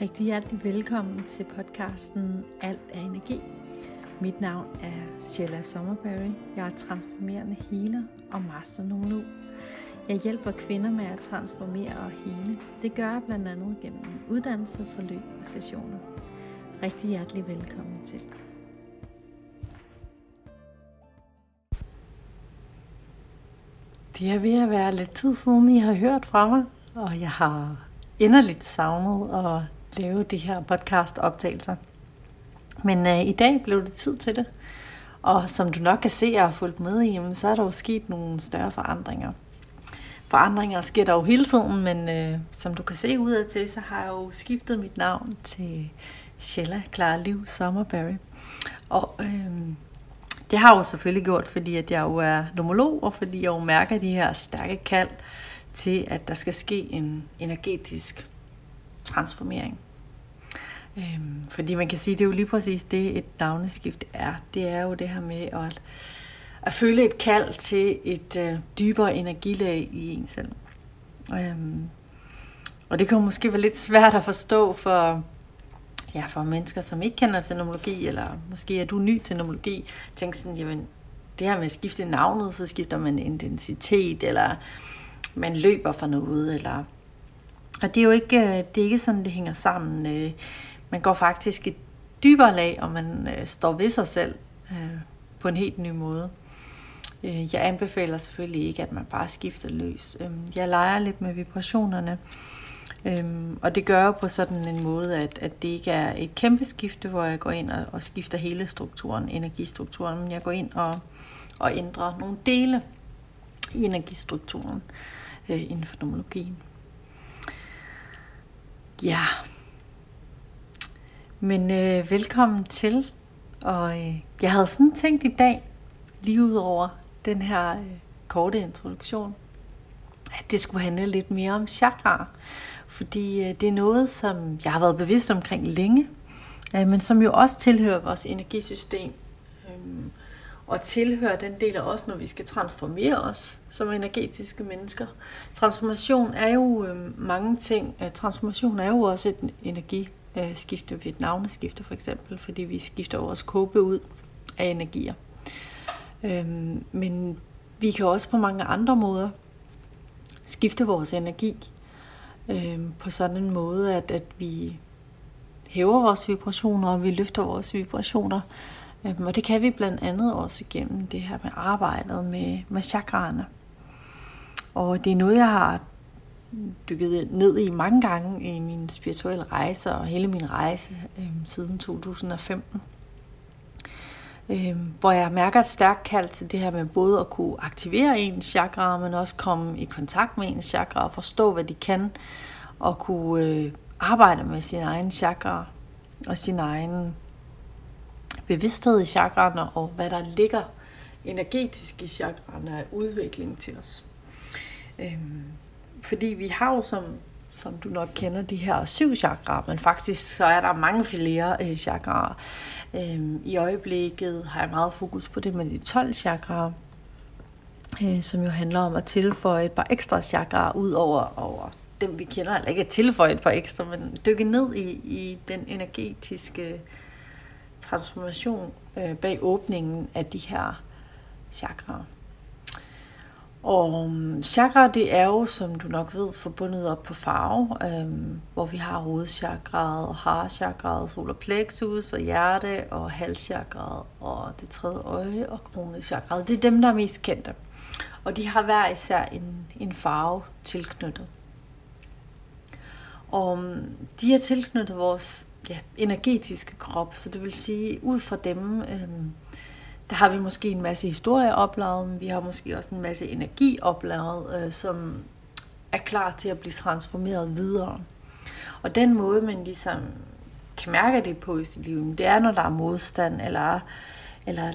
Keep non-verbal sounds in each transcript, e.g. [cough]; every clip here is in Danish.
Rigtig hjertelig velkommen til podcasten Alt er energi. Mit navn er Sheila Sommerberry. Jeg er transformerende healer og master nu. Jeg hjælper kvinder med at transformere og hele. Det gør jeg blandt andet gennem uddannelse, forløb og sessioner. Rigtig hjertelig velkommen til. Det er ved at være lidt tid siden, I har hørt fra mig, og jeg har inderligt savnet at lave de her podcast-optagelser. Men øh, i dag blev det tid til det. Og som du nok kan se og har fulgt med i, så er der jo sket nogle større forandringer. Forandringer sker der jo hele tiden, men øh, som du kan se udad til, så har jeg jo skiftet mit navn til Shella Clara Liv Sommerberry. Og øh, det har jeg jo selvfølgelig gjort, fordi at jeg jo er nomolog, og fordi jeg jo mærker de her stærke kald til, at der skal ske en energetisk transformering. Øhm, fordi man kan sige, det er jo lige præcis det, et navneskift er. Det er jo det her med at, at føle et kald til et øh, dybere energilag i en selv. Øhm, og det kan jo måske være lidt svært at forstå for, ja, for mennesker, som ikke kender til nomologi, eller måske er du ny til nomologi, tænk sådan, jamen, det her med at skifte navnet, så skifter man identitet, eller man løber for noget, eller... Og det er jo ikke, øh, det er ikke sådan, det hænger sammen. Øh, man går faktisk et dybere lag, og man øh, står ved sig selv øh, på en helt ny måde. Øh, jeg anbefaler selvfølgelig ikke, at man bare skifter løs. Øh, jeg leger lidt med vibrationerne, øh, og det gør jeg på sådan en måde, at, at det ikke er et kæmpe skifte, hvor jeg går ind og, og skifter hele strukturen, energistrukturen, men jeg går ind og, og ændrer nogle dele i energistrukturen øh, inden for nomologien. Ja, men øh, velkommen til. Og øh, jeg havde sådan tænkt i dag, lige ud over den her øh, korte introduktion, at det skulle handle lidt mere om chakra. Fordi øh, det er noget, som jeg har været bevidst omkring længe, øh, men som jo også tilhører vores energisystem. Øh, og tilhører den del af os, når vi skal transformere os som energetiske mennesker. Transformation er jo øh, mange ting. Øh, transformation er jo også et skifter ved et navneskifte for eksempel, fordi vi skifter vores kåbe ud af energier. Øhm, men vi kan også på mange andre måder skifte vores energi øhm, på sådan en måde, at, at vi hæver vores vibrationer, og vi løfter vores vibrationer øhm, og det kan vi blandt andet også gennem det her med arbejdet med, med chakraerne. Og det er noget, jeg har dykket ned i mange gange i min spirituelle rejse og hele min rejse øh, siden 2015. Øh, hvor jeg mærker et stærkt kald til det her med både at kunne aktivere ens chakra, men også komme i kontakt med ens chakra og forstå, hvad de kan, og kunne øh, arbejde med sin egen chakra og sin egen bevidsthed i chakraerne, og hvad der ligger energetisk i chakraerne af udvikling til os. Øh, fordi vi har jo, som, som du nok kender, de her syv chakraer, men faktisk så er der mange flere øh, chakraer. Øhm, I øjeblikket har jeg meget fokus på det med de 12 chakraer, øh, som jo handler om at tilføje et par ekstra chakraer ud over, over dem, vi kender, eller ikke at tilføje et par ekstra, men dykke ned i, i den energetiske transformation øh, bag åbningen af de her chakraer. Og øhm, chakra, det er jo, som du nok ved, forbundet op på farve, øhm, hvor vi har hovedchakraet og harchakraet, solar plexus og hjerte og halschakraet og det tredje øje og kronechakraet. Det er dem, der er mest kendte. Og de har hver især en, en farve tilknyttet. Og øhm, de er tilknyttet vores ja, energetiske krop. Så det vil sige, ud fra dem, øhm, der har vi måske en masse historie opladet, men vi har måske også en masse energi opladet, øh, som er klar til at blive transformeret videre. Og den måde, man ligesom kan mærke det på i sit liv, det er, når der er modstand, eller, eller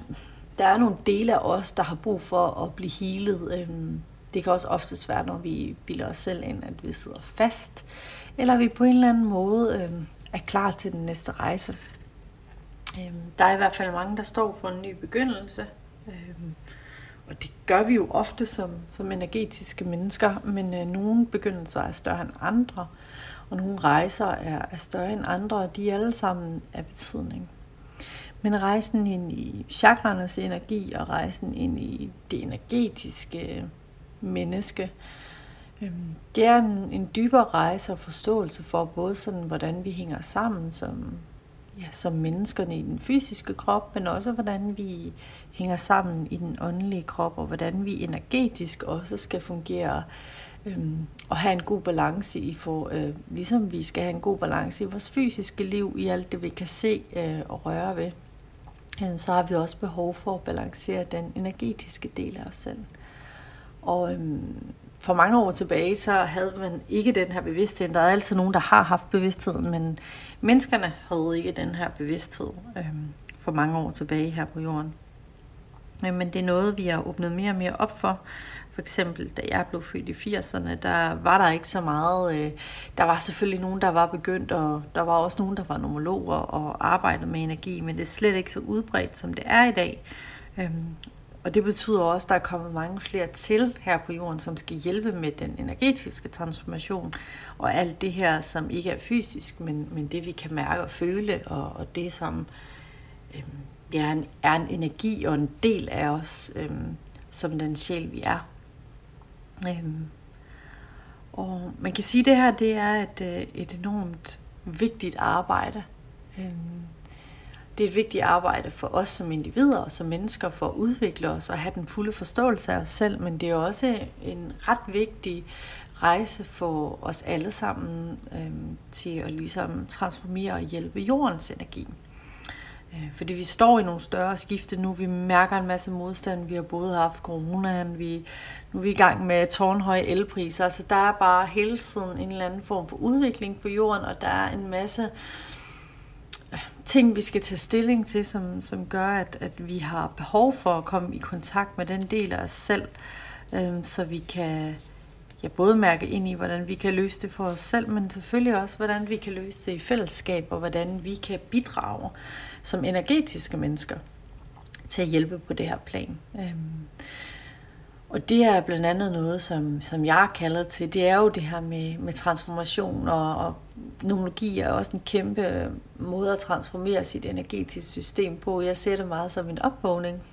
der er nogle dele af os, der har brug for at blive healet. Øhm, det kan også ofte være, når vi bilder os selv ind, at vi sidder fast, eller vi på en eller anden måde øhm, er klar til den næste rejse. Øhm, der er i hvert fald mange, der står for en ny begyndelse. Øhm, og det gør vi jo ofte som, som energetiske mennesker, men øh, nogle begyndelser er større end andre, og nogle rejser er, er større end andre, og de er alle sammen af betydning. Men rejsen ind i chakraernes energi og rejsen ind i det energetiske menneske, øh, det er en, en dybere rejse og forståelse for både sådan, hvordan vi hænger sammen som, ja, som menneskerne i den fysiske krop, men også hvordan vi hænger sammen i den åndelige krop, og hvordan vi energetisk også skal fungere øhm, og have en god balance i for, øh, ligesom vi skal have en god balance i vores fysiske liv, i alt det vi kan se øh, og røre ved, øh, så har vi også behov for at balancere den energetiske del af os selv. Og øhm, for mange år tilbage, så havde man ikke den her bevidsthed. Der er altid nogen, der har haft bevidstheden, men menneskerne havde ikke den her bevidsthed øh, for mange år tilbage her på jorden. Øhm, men det er noget, vi har åbnet mere og mere op for. For eksempel, da jeg blev født i 80'erne, der var der ikke så meget. Øh, der var selvfølgelig nogen, der var begyndt, og der var også nogen, der var nomologer og arbejdede med energi, men det er slet ikke så udbredt, som det er i dag. Øhm, og det betyder også, at der er kommet mange flere til her på jorden, som skal hjælpe med den energetiske transformation, og alt det her, som ikke er fysisk, men, men det vi kan mærke og føle, og, og det som øhm, det er en, er en energi og en del af os, øhm, som den sjæl vi er. Øhm, og man kan sige, at det her det er et, øh, et enormt vigtigt arbejde. Øhm, det er et vigtigt arbejde for os som individer og som mennesker for at udvikle os og have den fulde forståelse af os selv, men det er også en ret vigtig rejse for os alle sammen øhm, til at ligesom transformere og hjælpe jordens energi. Øh, fordi vi står i nogle større skifte nu. Vi mærker en masse modstand. Vi har både haft coronaen, vi, nu er vi i gang med tårnhøje elpriser. Så der er bare hele tiden en eller anden form for udvikling på jorden, og der er en masse øh, ting, vi skal tage stilling til, som, som gør, at, at vi har behov for at komme i kontakt med den del af os selv, øh, så vi kan ja, både mærke ind i, hvordan vi kan løse det for os selv, men selvfølgelig også, hvordan vi kan løse det i fællesskab, og hvordan vi kan bidrage som energetiske mennesker til at hjælpe på det her plan. Øhm, og det er blandt andet noget, som, som jeg er kaldet til. Det er jo det her med, med transformation, og, og nomologi er også en kæmpe måde at transformere sit energetiske system på. Jeg ser det meget som en opvågning,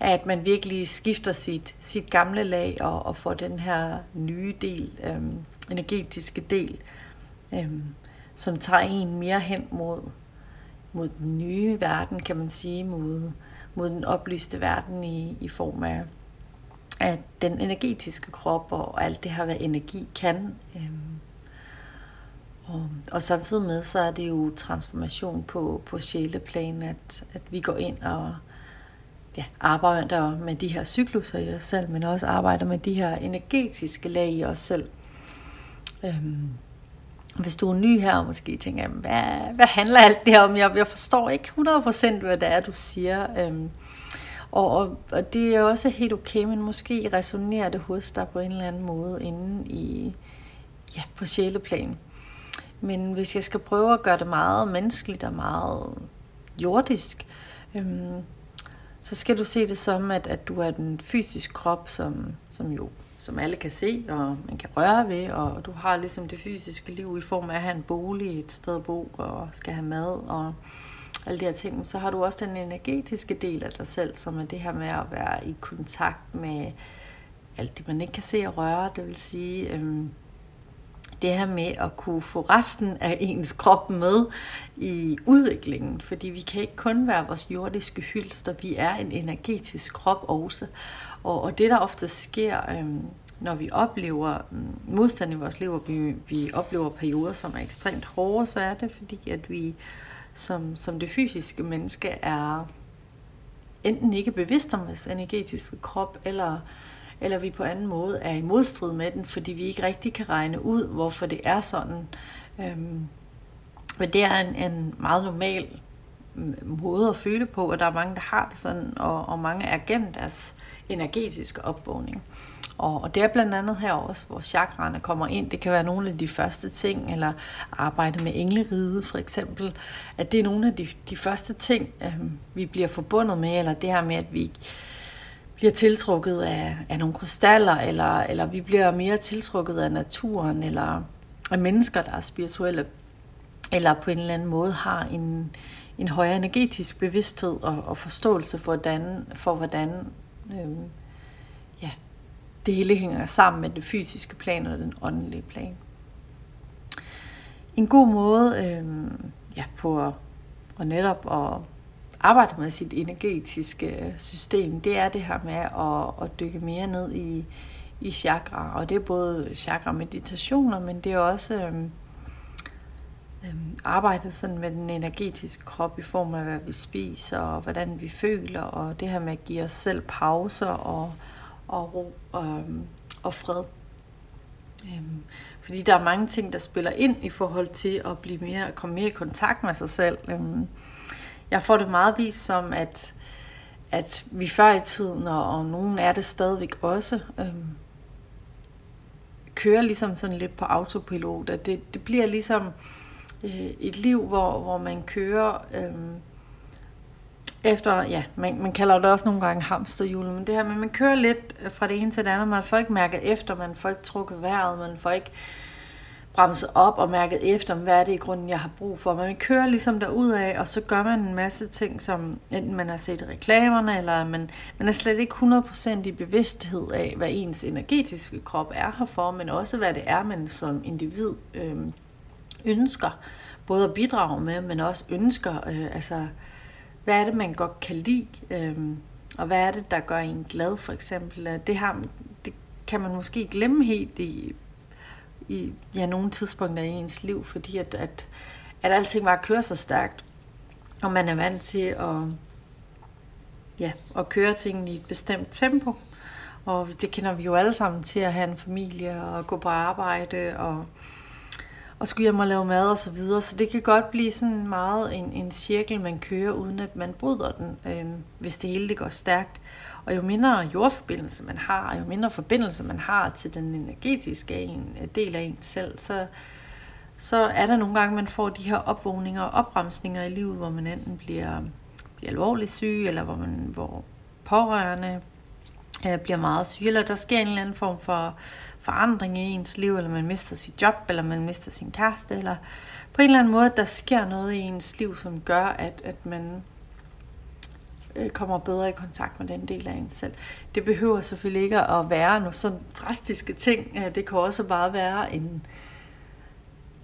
at man virkelig skifter sit, sit gamle lag og, og får den her nye del, øhm, energetiske del, øhm, som tager en mere hen mod mod den nye verden, kan man sige, mod, mod den oplyste verden i, i form af, at den energetiske krop og alt det her, hvad energi kan. Øhm, og, og samtidig med, så er det jo transformation på, på sjæleplan, at, at vi går ind og ja, arbejder med de her cykluser i os selv, men også arbejder med de her energetiske lag i os selv. Øhm, hvis du er ny her og måske tænker, hvad, hvad handler alt det her om? Jeg, jeg forstår ikke 100% hvad det er, du siger. Øhm, og, og, og det er også helt okay, men måske resonerer det hos dig på en eller anden måde inde i, ja, på sjæleplan. Men hvis jeg skal prøve at gøre det meget menneskeligt og meget jordisk, øhm, så skal du se det som, at, at du er den fysisk krop, som, som jo som alle kan se, og man kan røre ved, og du har ligesom det fysiske liv i form af at have en bolig, et sted at bo, og skal have mad, og alle de her ting. Så har du også den energetiske del af dig selv, som er det her med at være i kontakt med alt det, man ikke kan se og røre. Det vil sige, øhm, det her med at kunne få resten af ens krop med i udviklingen, fordi vi kan ikke kun være vores jordiske hylster, vi er en energetisk krop også. Og, og det, der ofte sker, øhm, når vi oplever øhm, modstand i vores liv, og vi, vi oplever perioder, som er ekstremt hårde, så er det fordi, at vi som, som det fysiske menneske er enten ikke bevidst om vores energetiske krop, eller, eller vi på anden måde er i modstrid med den, fordi vi ikke rigtig kan regne ud, hvorfor det er sådan. Øhm, men det er en, en meget normal måde at føle på, og der er mange, der har det sådan, og, og mange er gennem deres energetiske opvågning. Og, og det er blandt andet her også, hvor chakraerne kommer ind. Det kan være nogle af de første ting, eller arbejde med engleride for eksempel. At det er nogle af de, de første ting, øh, vi bliver forbundet med, eller det her med, at vi bliver tiltrukket af, af nogle krystaller, eller, eller vi bliver mere tiltrukket af naturen, eller af mennesker, der er spirituelle, eller på en eller anden måde har en, en højere energetisk bevidsthed og, og forståelse for, hvordan, for hvordan øh, det hele hænger sammen med det fysiske plan og den åndelige plan. En god måde øh, ja, på at, og netop at arbejde med sit energetiske øh, system, det er det her med at, at dykke mere ned i, i chakra. Og det er både chakra-meditationer, men det er også øh, øh, arbejdet sådan med den energetiske krop i form af, hvad vi spiser og hvordan vi føler, og det her med at give os selv pauser og, og ro og, øhm, og fred. Øhm, fordi der er mange ting, der spiller ind i forhold til at blive mere, at komme mere i kontakt med sig selv. Øhm, jeg får det meget vist som, at, at vi før i tiden, og, og nogen er det stadigvæk også, øhm, kører ligesom sådan lidt på autopilot. At det, det bliver ligesom øh, et liv, hvor, hvor man kører øhm, efter, ja, man, man kalder det også nogle gange hamsterhjul, men det her med, man kører lidt øh, fra det ene til det andet, man får ikke mærket efter, man får ikke trukket vejret, man får ikke bremset op og mærket efter, hvad er det i grunden, jeg har brug for. Man kører ligesom af, og så gør man en masse ting, som enten man har set i reklamerne, eller man, man er slet ikke 100% i bevidsthed af, hvad ens energetiske krop er herfor, men også hvad det er, man som individ øh, ønsker. Både at bidrage med, men også ønsker, øh, altså hvad er det, man godt kan lide, øh, og hvad er det, der gør en glad, for eksempel. Øh, det, har, det kan man måske glemme helt i i ja, nogle tidspunkter i ens liv, fordi at, at, at alting bare kører så stærkt, og man er vant til at, ja, at køre tingene i et bestemt tempo. Og det kender vi jo alle sammen til at have en familie og gå på arbejde og, og skulle hjem og lave mad og så videre. Så det kan godt blive sådan meget en, en cirkel, man kører, uden at man bryder den, øh, hvis det hele det går stærkt. Og jo mindre jordforbindelse man har, og jo mindre forbindelse man har til den energetiske en, øh, del af en selv, så, så er der nogle gange, man får de her opvågninger og opbremsninger i livet, hvor man enten bliver, bliver alvorligt syg, eller hvor, man, hvor pårørende øh, bliver meget syge, eller der sker en eller anden form for forandring i ens liv, eller man mister sit job, eller man mister sin kæreste, eller på en eller anden måde, der sker noget i ens liv, som gør, at, at man øh, kommer bedre i kontakt med den del af en selv. Det behøver selvfølgelig ikke at være nogle sådan drastiske ting. Øh, det kan også bare være en,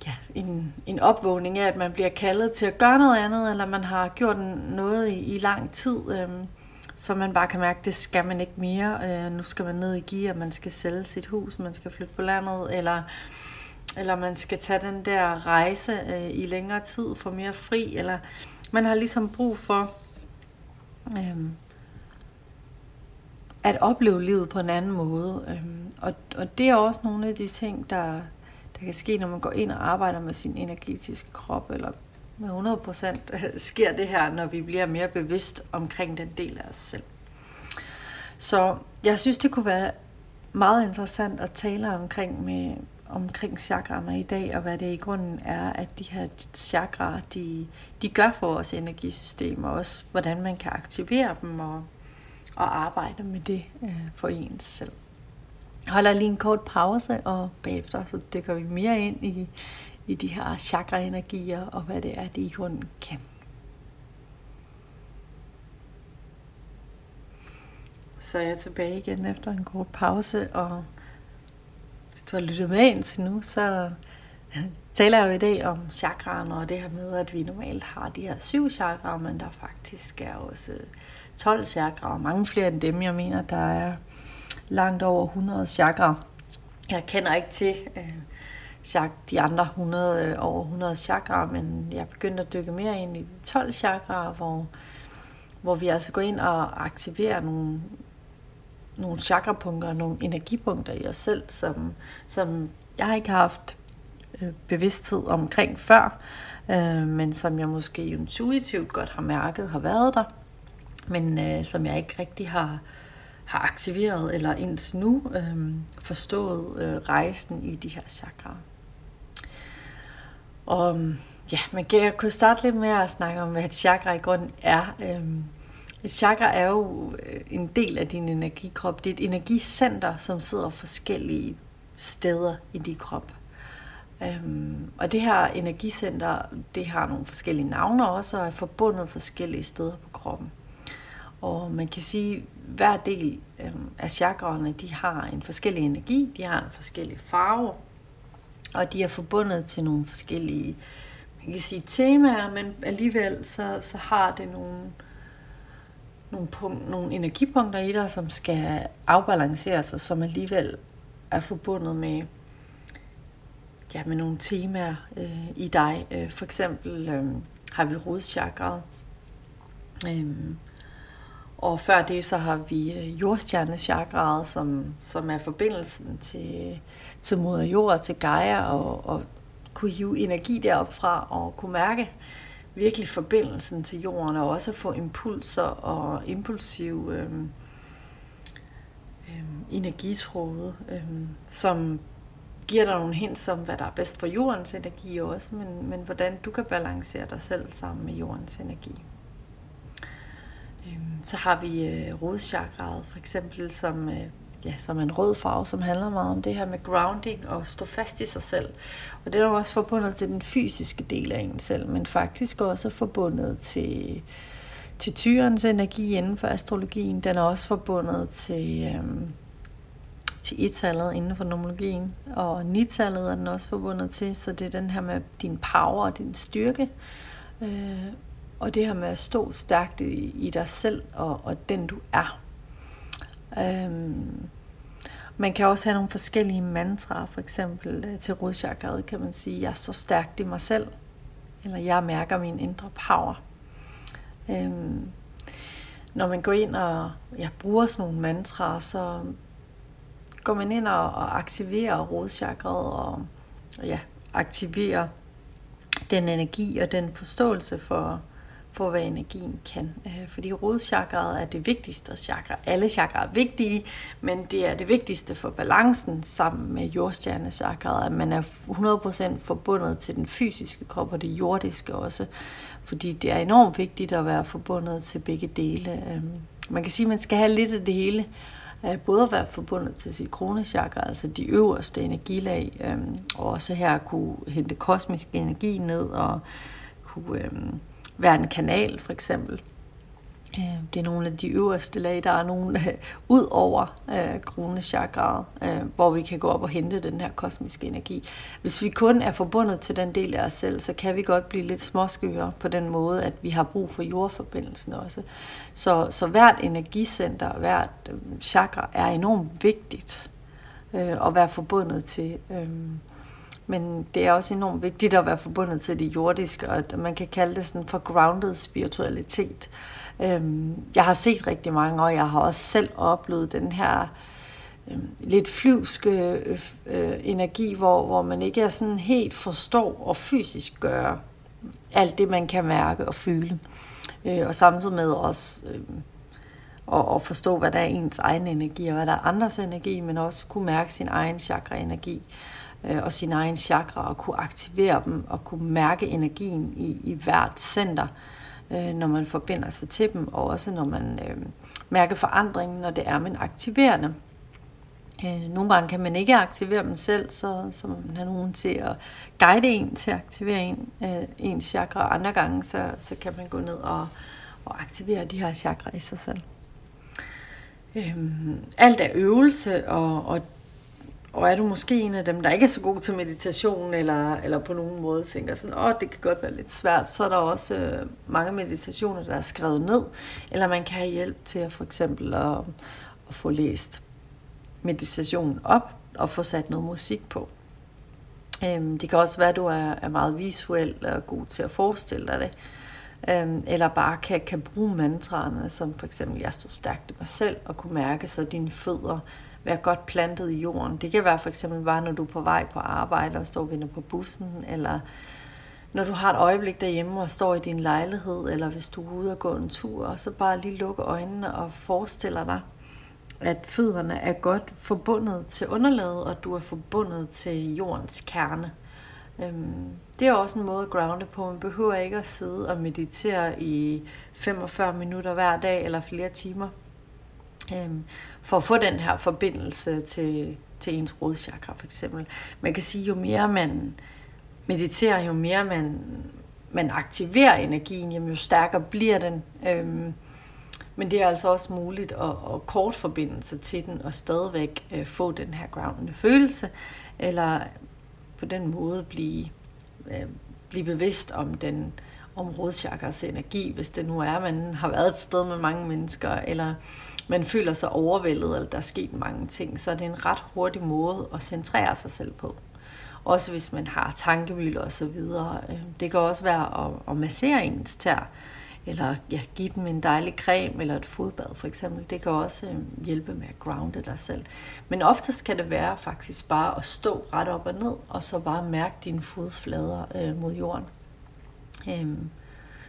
ja, en, en opvågning af, at man bliver kaldet til at gøre noget andet, eller man har gjort noget i, i lang tid, øh, så man bare kan mærke, at det skal man ikke mere. Øh, nu skal man ned i gear, man skal sælge sit hus, man skal flytte på landet, eller eller man skal tage den der rejse øh, i længere tid, for mere fri, eller man har ligesom brug for øh, at opleve livet på en anden måde. Øh, og, og det er også nogle af de ting, der, der kan ske, når man går ind og arbejder med sin energetiske krop, eller med 100% øh, sker det her, når vi bliver mere bevidst omkring den del af os selv. Så jeg synes, det kunne være meget interessant at tale omkring med, omkring chakraerne i dag, og hvad det i grunden er, at de her chakraer, de, de gør for vores energisystem, og også hvordan man kan aktivere dem og, og arbejde med det øh, for ens selv. Jeg holder lige en kort pause, og bagefter så dykker vi mere ind i, i de her chakra-energier, og hvad det er, de i grunden kan. Så er jeg tilbage igen efter en kort pause, og du har lyttet med indtil nu, så taler jeg jo i dag om chakraen og det her med, at vi normalt har de her syv chakraer, men der faktisk er også 12 chakraer, mange flere end dem. Jeg mener, der er langt over 100 chakraer. Jeg kender ikke til øh, de andre 100, øh, over 100 chakraer, men jeg begyndte at dykke mere ind i de 12 chakraer, hvor, hvor vi altså går ind og aktiverer nogle nogle chakrapunkter, nogle energipunkter i os selv, som, som jeg ikke har haft øh, bevidsthed omkring før, øh, men som jeg måske intuitivt godt har mærket har været der, men øh, som jeg ikke rigtig har, har aktiveret eller indtil nu øh, forstået øh, rejsen i de her chakraer. Og øhm, ja, man kan, jeg kunne starte lidt med at snakke om, hvad et chakra i grunden er. Øhm, et chakra er jo øh, en del af din energikrop. Det er et energicenter, som sidder forskellige steder i din krop. Øhm, og det her energicenter, det har nogle forskellige navne også, og er forbundet forskellige steder på kroppen. Og man kan sige, at hver del øhm, af chakraerne, de har en forskellig energi, de har en forskellig farve, og de er forbundet til nogle forskellige man kan sige, temaer, men alligevel så, så har det nogle, nogle, punkt, nogle energipunkter i dig, som skal afbalanceres, og som alligevel er forbundet med, ja, med nogle temaer øh, i dig. Øh, for eksempel øh, har vi rodchakraet. Øh, og før det, så har vi øh, jordstjernechakraet, som, som er forbindelsen til, til moder jord, til Gaia, og, og kunne hive energi derop fra og kunne mærke virkelig forbindelsen til jorden, og også få impulser og impulsive øh, øh, energitråde, øh, som giver dig nogle hints om, hvad der er bedst for jordens energi også, men, men hvordan du kan balancere dig selv sammen med jordens energi. Øhm, så har vi øh, rodchakraet for eksempel, som, øh, ja, som en rød farve, som handler meget om det her med grounding og stå fast i sig selv. Og det er jo også forbundet til den fysiske del af en selv, men faktisk også forbundet til, til tyrens energi inden for astrologien. Den er også forbundet til, øhm, til et-tallet inden for numerologien, og ni-tallet er den også forbundet til, så det er den her med din power og din styrke, øh, og det her med at stå stærkt i, i dig selv og, og den du er. Øhm, man kan også have nogle forskellige mantraer, for eksempel øh, til rodchakraet kan man sige, jeg er så stærkt i mig selv, eller jeg mærker min indre power. Øhm, når man går ind og ja, bruger sådan nogle mantraer, så går man ind og, og aktiverer rodchakraet og, og ja, aktiverer den energi og den forståelse for, på, hvad energien kan. Øh, fordi rodchakraet er det vigtigste chakra. Alle chakra er vigtige, men det er det vigtigste for balancen sammen med jordstjernechakraet, at man er 100% forbundet til den fysiske krop og det jordiske også. Fordi det er enormt vigtigt at være forbundet til begge dele. Øhm, man kan sige, at man skal have lidt af det hele øh, både at være forbundet til sit kronechakra, altså de øverste energilag, øhm, og også her kunne hente kosmisk energi ned og kunne øhm, være en kanal for eksempel. Øh, det er nogle af de øverste lag, der er nogle øh, ud over øh, kroneschakraet, øh, hvor vi kan gå op og hente den her kosmiske energi. Hvis vi kun er forbundet til den del af os selv, så kan vi godt blive lidt småskøre på den måde, at vi har brug for jordforbindelsen også. Så, så hvert energicenter, hvert øh, chakra er enormt vigtigt øh, at være forbundet til. Øh, men det er også enormt vigtigt at være forbundet til det jordiske, og at man kan kalde det sådan for grounded spiritualitet. Øhm, jeg har set rigtig mange, og jeg har også selv oplevet den her øhm, lidt flyvske øh, øh, energi, hvor, hvor man ikke er sådan helt forstår og fysisk gør alt det, man kan mærke og føle. Øh, og samtidig med også øh, at, at forstå, hvad der er ens egen energi, og hvad der er andres energi, men også kunne mærke sin egen chakra-energi øh, Øh, og sin egen chakra, og kunne aktivere dem, og kunne mærke energien i, i hvert center øh, når man forbinder sig til dem, og også når man øh, mærker forandringen, når det er, man aktiverer dem. Øh, nogle gange kan man ikke aktivere dem selv, så, så man har nogen til at guide en til at aktivere en, øh, ens chakra. Andre gange, så, så kan man gå ned og, og aktivere de her chakra i sig selv. Øh, alt er øvelse, og, og og er du måske en af dem, der ikke er så god til meditation, eller, eller på nogen måde tænker sådan, åh, det kan godt være lidt svært, så er der også øh, mange meditationer, der er skrevet ned, eller man kan have hjælp til at for eksempel at, at få læst meditationen op, og få sat noget musik på. Øhm, det kan også være, at du er, er meget visuel og god til at forestille dig det, øhm, eller bare kan, kan bruge mantraerne, som for eksempel, jeg står stærkt i mig selv, og kunne mærke så dine fødder være godt plantet i jorden. Det kan være for eksempel bare, når du er på vej på arbejde og står og på bussen, eller når du har et øjeblik derhjemme og står i din lejlighed, eller hvis du er ude og gå en tur, og så bare lige lukke øjnene og forestiller dig, at fødderne er godt forbundet til underlaget, og du er forbundet til jordens kerne. Øhm, det er også en måde at grounde på. Man behøver ikke at sidde og meditere i 45 minutter hver dag eller flere timer. Øhm, for at få den her forbindelse til, til ens rodchakra for eksempel. Man kan sige, jo mere man mediterer, jo mere man, man aktiverer energien, jamen, jo stærkere bliver den. Øhm, men det er altså også muligt at, at kort forbinde sig til den og stadigvæk øh, få den her groundende følelse, eller på den måde blive, øh, blive bevidst om den om rodchakras energi, hvis det nu er, man har været et sted med mange mennesker, eller man føler sig overvældet, eller der er sket mange ting, så er det en ret hurtig måde at centrere sig selv på. Også hvis man har tankemøller og så videre. Øhm, det kan også være at, at massere ens tær, eller ja, give dem en dejlig creme eller et fodbad for eksempel. Det kan også øhm, hjælpe med at grounde dig selv. Men oftest kan det være faktisk bare at stå ret op og ned, og så bare mærke dine fodflader øh, mod jorden. Øhm,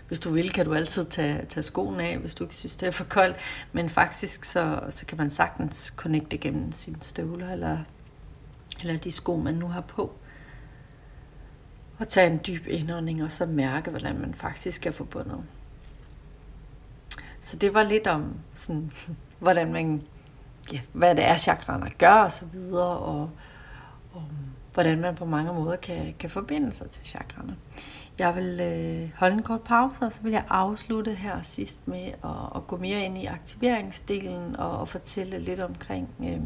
hvis du vil, kan du altid tage, tage skoen af, hvis du ikke synes, det er for koldt. Men faktisk så, så kan man sagtens connecte gennem sine støvler, eller, eller de sko, man nu har på. Og tage en dyb indånding, og så mærke, hvordan man faktisk er forbundet. Så det var lidt om, sådan, [laughs] hvordan man, ja, hvad det er, chakraerne gør og så videre, og, og hvordan man på mange måder kan, kan forbinde sig til chakraerne. Jeg vil øh, holde en kort pause, og så vil jeg afslutte her sidst med at, at gå mere ind i aktiveringsdelen og, og fortælle lidt omkring, øh,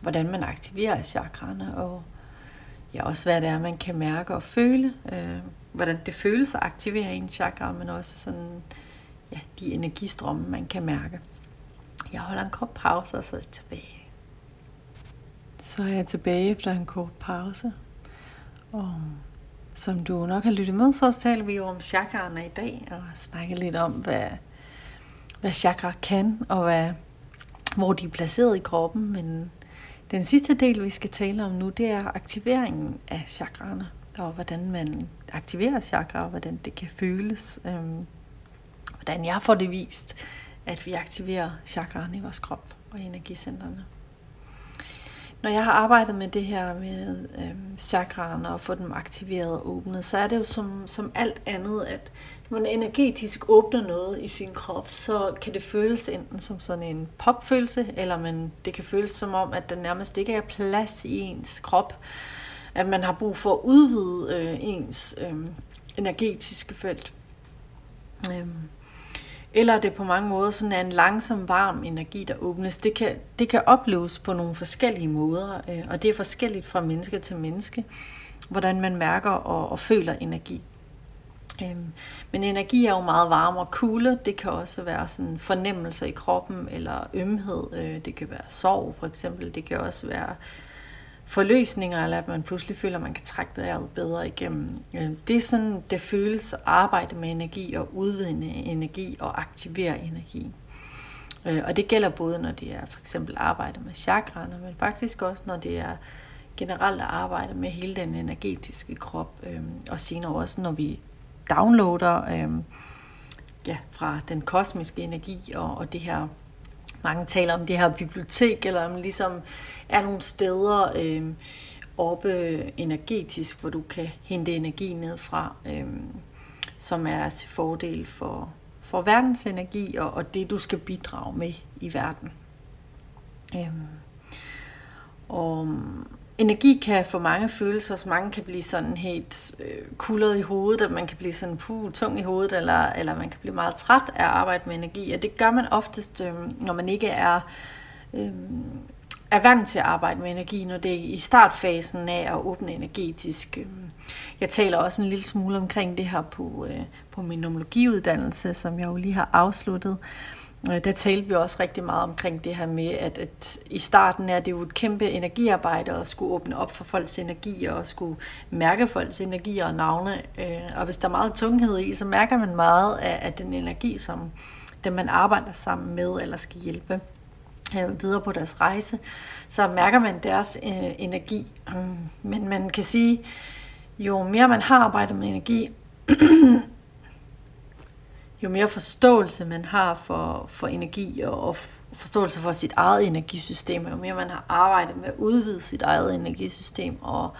hvordan man aktiverer chakraerne, og ja, også hvad det er, man kan mærke og føle. Øh, hvordan det føles at aktivere en chakra, men også sådan, ja, de energistrømme, man kan mærke. Jeg holder en kort pause, og så er jeg tilbage. Så er jeg tilbage efter en kort pause. Og som du nok har lyttet med, så taler vi jo om chakraerne i dag, og snakke lidt om, hvad, hvad chakra kan, og hvad, hvor de er placeret i kroppen. Men den sidste del, vi skal tale om nu, det er aktiveringen af chakraerne, og hvordan man aktiverer chakra, og hvordan det kan føles. Øhm, hvordan jeg får det vist, at vi aktiverer chakraerne i vores krop og energicentrene. Når jeg har arbejdet med det her med øh, chakraerne og få dem aktiveret og åbnet, så er det jo som, som alt andet, at når man energetisk åbner noget i sin krop, så kan det føles enten som sådan en popfølelse, eller man, det kan føles som om, at der nærmest ikke er plads i ens krop. At man har brug for at udvide øh, ens øh, energetiske felt. Øh, eller det på mange måder sådan er en langsom, varm energi, der åbnes. Det kan, det kan opleves på nogle forskellige måder, øh, og det er forskelligt fra menneske til menneske, hvordan man mærker og, og føler energi. Øhm, men energi er jo meget varm og kulde. Det kan også være sådan fornemmelser i kroppen eller ømhed. Øh, det kan være sorg for eksempel. Det kan også være forløsninger, eller at man pludselig føler, at man kan trække vejret bedre igennem. Øh, det er sådan, det føles at arbejde med energi og udvinde energi og aktivere energi. Øh, og det gælder både, når det er for eksempel arbejde med chakraerne, men faktisk også, når det er generelt at arbejde med hele den energetiske krop, øh, og senere også, når vi downloader ja, fra den kosmiske energi og, og det her mange taler om det her bibliotek, eller om ligesom er nogle steder øh, oppe energetisk, hvor du kan hente energi ned fra, øh, som er til fordel for, for verdens energi og, og det, du skal bidrage med i verden. Øh, og energi kan få mange følelser, så mange kan blive sådan helt øh, kullet i hovedet, at man kan blive sådan puh, tung i hovedet, eller, eller man kan blive meget træt af at arbejde med energi. Og det gør man oftest, øh, når man ikke er, øh, er vant til at arbejde med energi, når det er i startfasen af at åbne energetisk. Øh. Jeg taler også en lille smule omkring det her på, øh, på min nomologiuddannelse, som jeg jo lige har afsluttet. Øh, Øh, der talte vi også rigtig meget omkring det her med, at, at i starten er det jo et kæmpe energiarbejde at skulle åbne op for folks energi og skulle mærke folks energi og navne. Øh, og hvis der er meget tunghed i, så mærker man meget af, af den energi, som dem man arbejder sammen med eller skal hjælpe øh, videre på deres rejse, så mærker man deres energi. Mm, men man kan sige, jo mere man har arbejdet med energi, [clears throat] jo mere forståelse man har for, for energi og, og forståelse for sit eget energisystem, jo mere man har arbejdet med at udvide sit eget energisystem og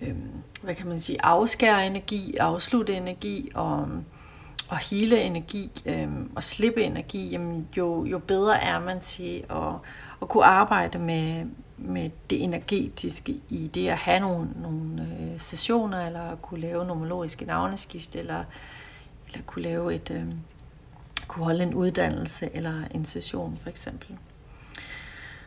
øhm, hvad kan man sige, afskære energi, afslutte energi og, og hele energi øhm, og slippe energi, jamen jo, jo bedre er man til at, at kunne arbejde med, med det energetiske i det at have nogle, nogle øh, sessioner, eller kunne lave nomologiske navneskift, eller, eller kunne lave et, øh, kunne holde en uddannelse eller en session for eksempel.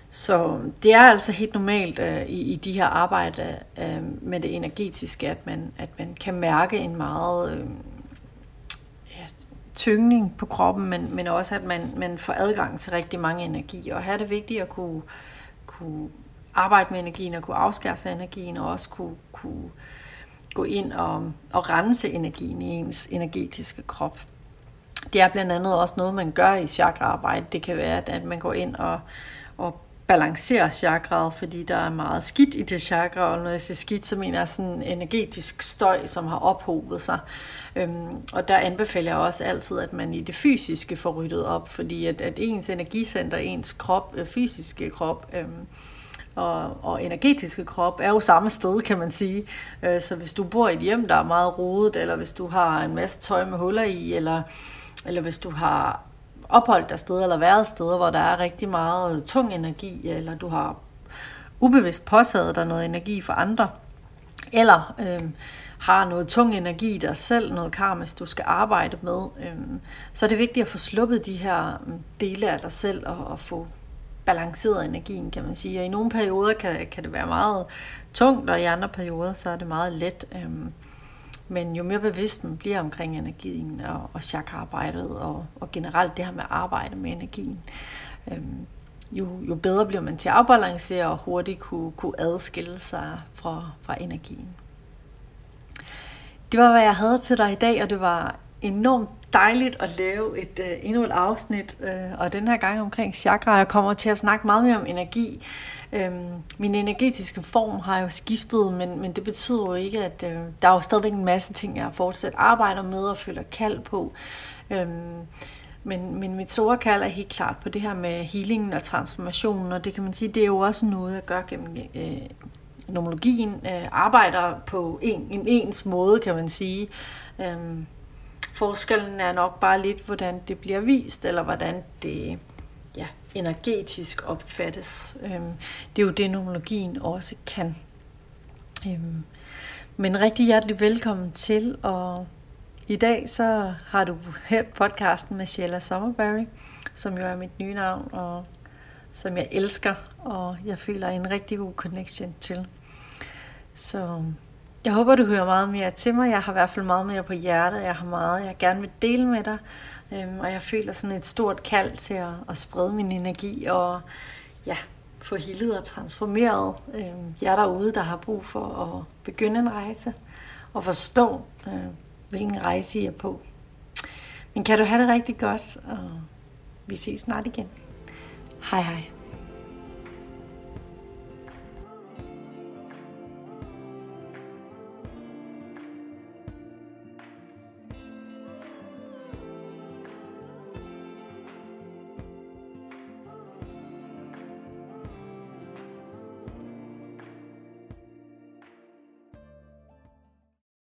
Så det er altså helt normalt øh, i, i de her arbejde øh, med det energetiske, at man, at man kan mærke en meget øh, ja, tyngning på kroppen, men, men også at man, man får adgang til rigtig mange energi. Og her er det vigtigt at kunne, kunne arbejde med energien og kunne afskære sig energien, og også kunne, kunne gå ind og, og rense energien i ens energetiske krop. Det er blandt andet også noget, man gør i chakraarbejde. Det kan være, at, man går ind og, og balancerer chakraet, fordi der er meget skidt i det chakra, og når jeg siger skidt, så mener jeg sådan energetisk støj, som har ophobet sig. Øhm, og der anbefaler jeg også altid, at man i det fysiske får ryddet op, fordi at, at ens energicenter, ens krop, øh, fysiske krop, øhm, og, og energetiske krop er jo samme sted, kan man sige. Øh, så hvis du bor i et hjem, der er meget rodet, eller hvis du har en masse tøj med huller i, eller, eller hvis du har opholdt dig steder eller været steder, hvor der er rigtig meget tung energi, eller du har ubevidst påtaget dig noget energi for andre, eller øh, har noget tung energi i dig selv, noget karma, du skal arbejde med, øh, så er det vigtigt at få sluppet de her øh, dele af dig selv og, og få balanceret energien, kan man sige. Og i nogle perioder kan, kan det være meget tungt, og i andre perioder så er det meget let. Øhm, men jo mere bevidst man bliver omkring energien og, og chakra-arbejdet og, og generelt det her med at arbejde med energien, øhm, jo, jo bedre bliver man til at afbalancere og hurtigt kunne, kunne adskille sig fra, fra energien. Det var, hvad jeg havde til dig i dag, og det var enormt dejligt at lave et øh, endnu et afsnit, øh, og den her gang omkring chakra. Jeg kommer til at snakke meget mere om energi, Øhm, min energetiske form har jo skiftet, men, men det betyder jo ikke, at øh, der er jo stadigvæk en masse ting, jeg fortsat arbejder med og føler kald på. Øhm, men, men mit store kald er helt klart på det her med healingen og transformationen, og det kan man sige, det er jo også noget, jeg gør gennem øh, nomologien, øh, arbejder på en, en ens måde, kan man sige. Øhm, forskellen er nok bare lidt, hvordan det bliver vist, eller hvordan det ja, energetisk opfattes. Øhm, det er jo det, nomologien også kan. Øhm, men rigtig hjertelig velkommen til, og i dag så har du hørt podcasten med Sheila Sommerberry, som jo er mit nye navn, og som jeg elsker, og jeg føler en rigtig god connection til. Så jeg håber, du hører meget mere til mig. Jeg har i hvert fald meget mere på hjertet. Jeg har meget, jeg gerne vil dele med dig. Øhm, og jeg føler sådan et stort kald til at, at sprede min energi og ja, få hildet og transformeret øhm, jer derude, der har brug for at begynde en rejse og forstå, øh, hvilken rejse I er på. Men kan du have det rigtig godt, og vi ses snart igen. Hej hej.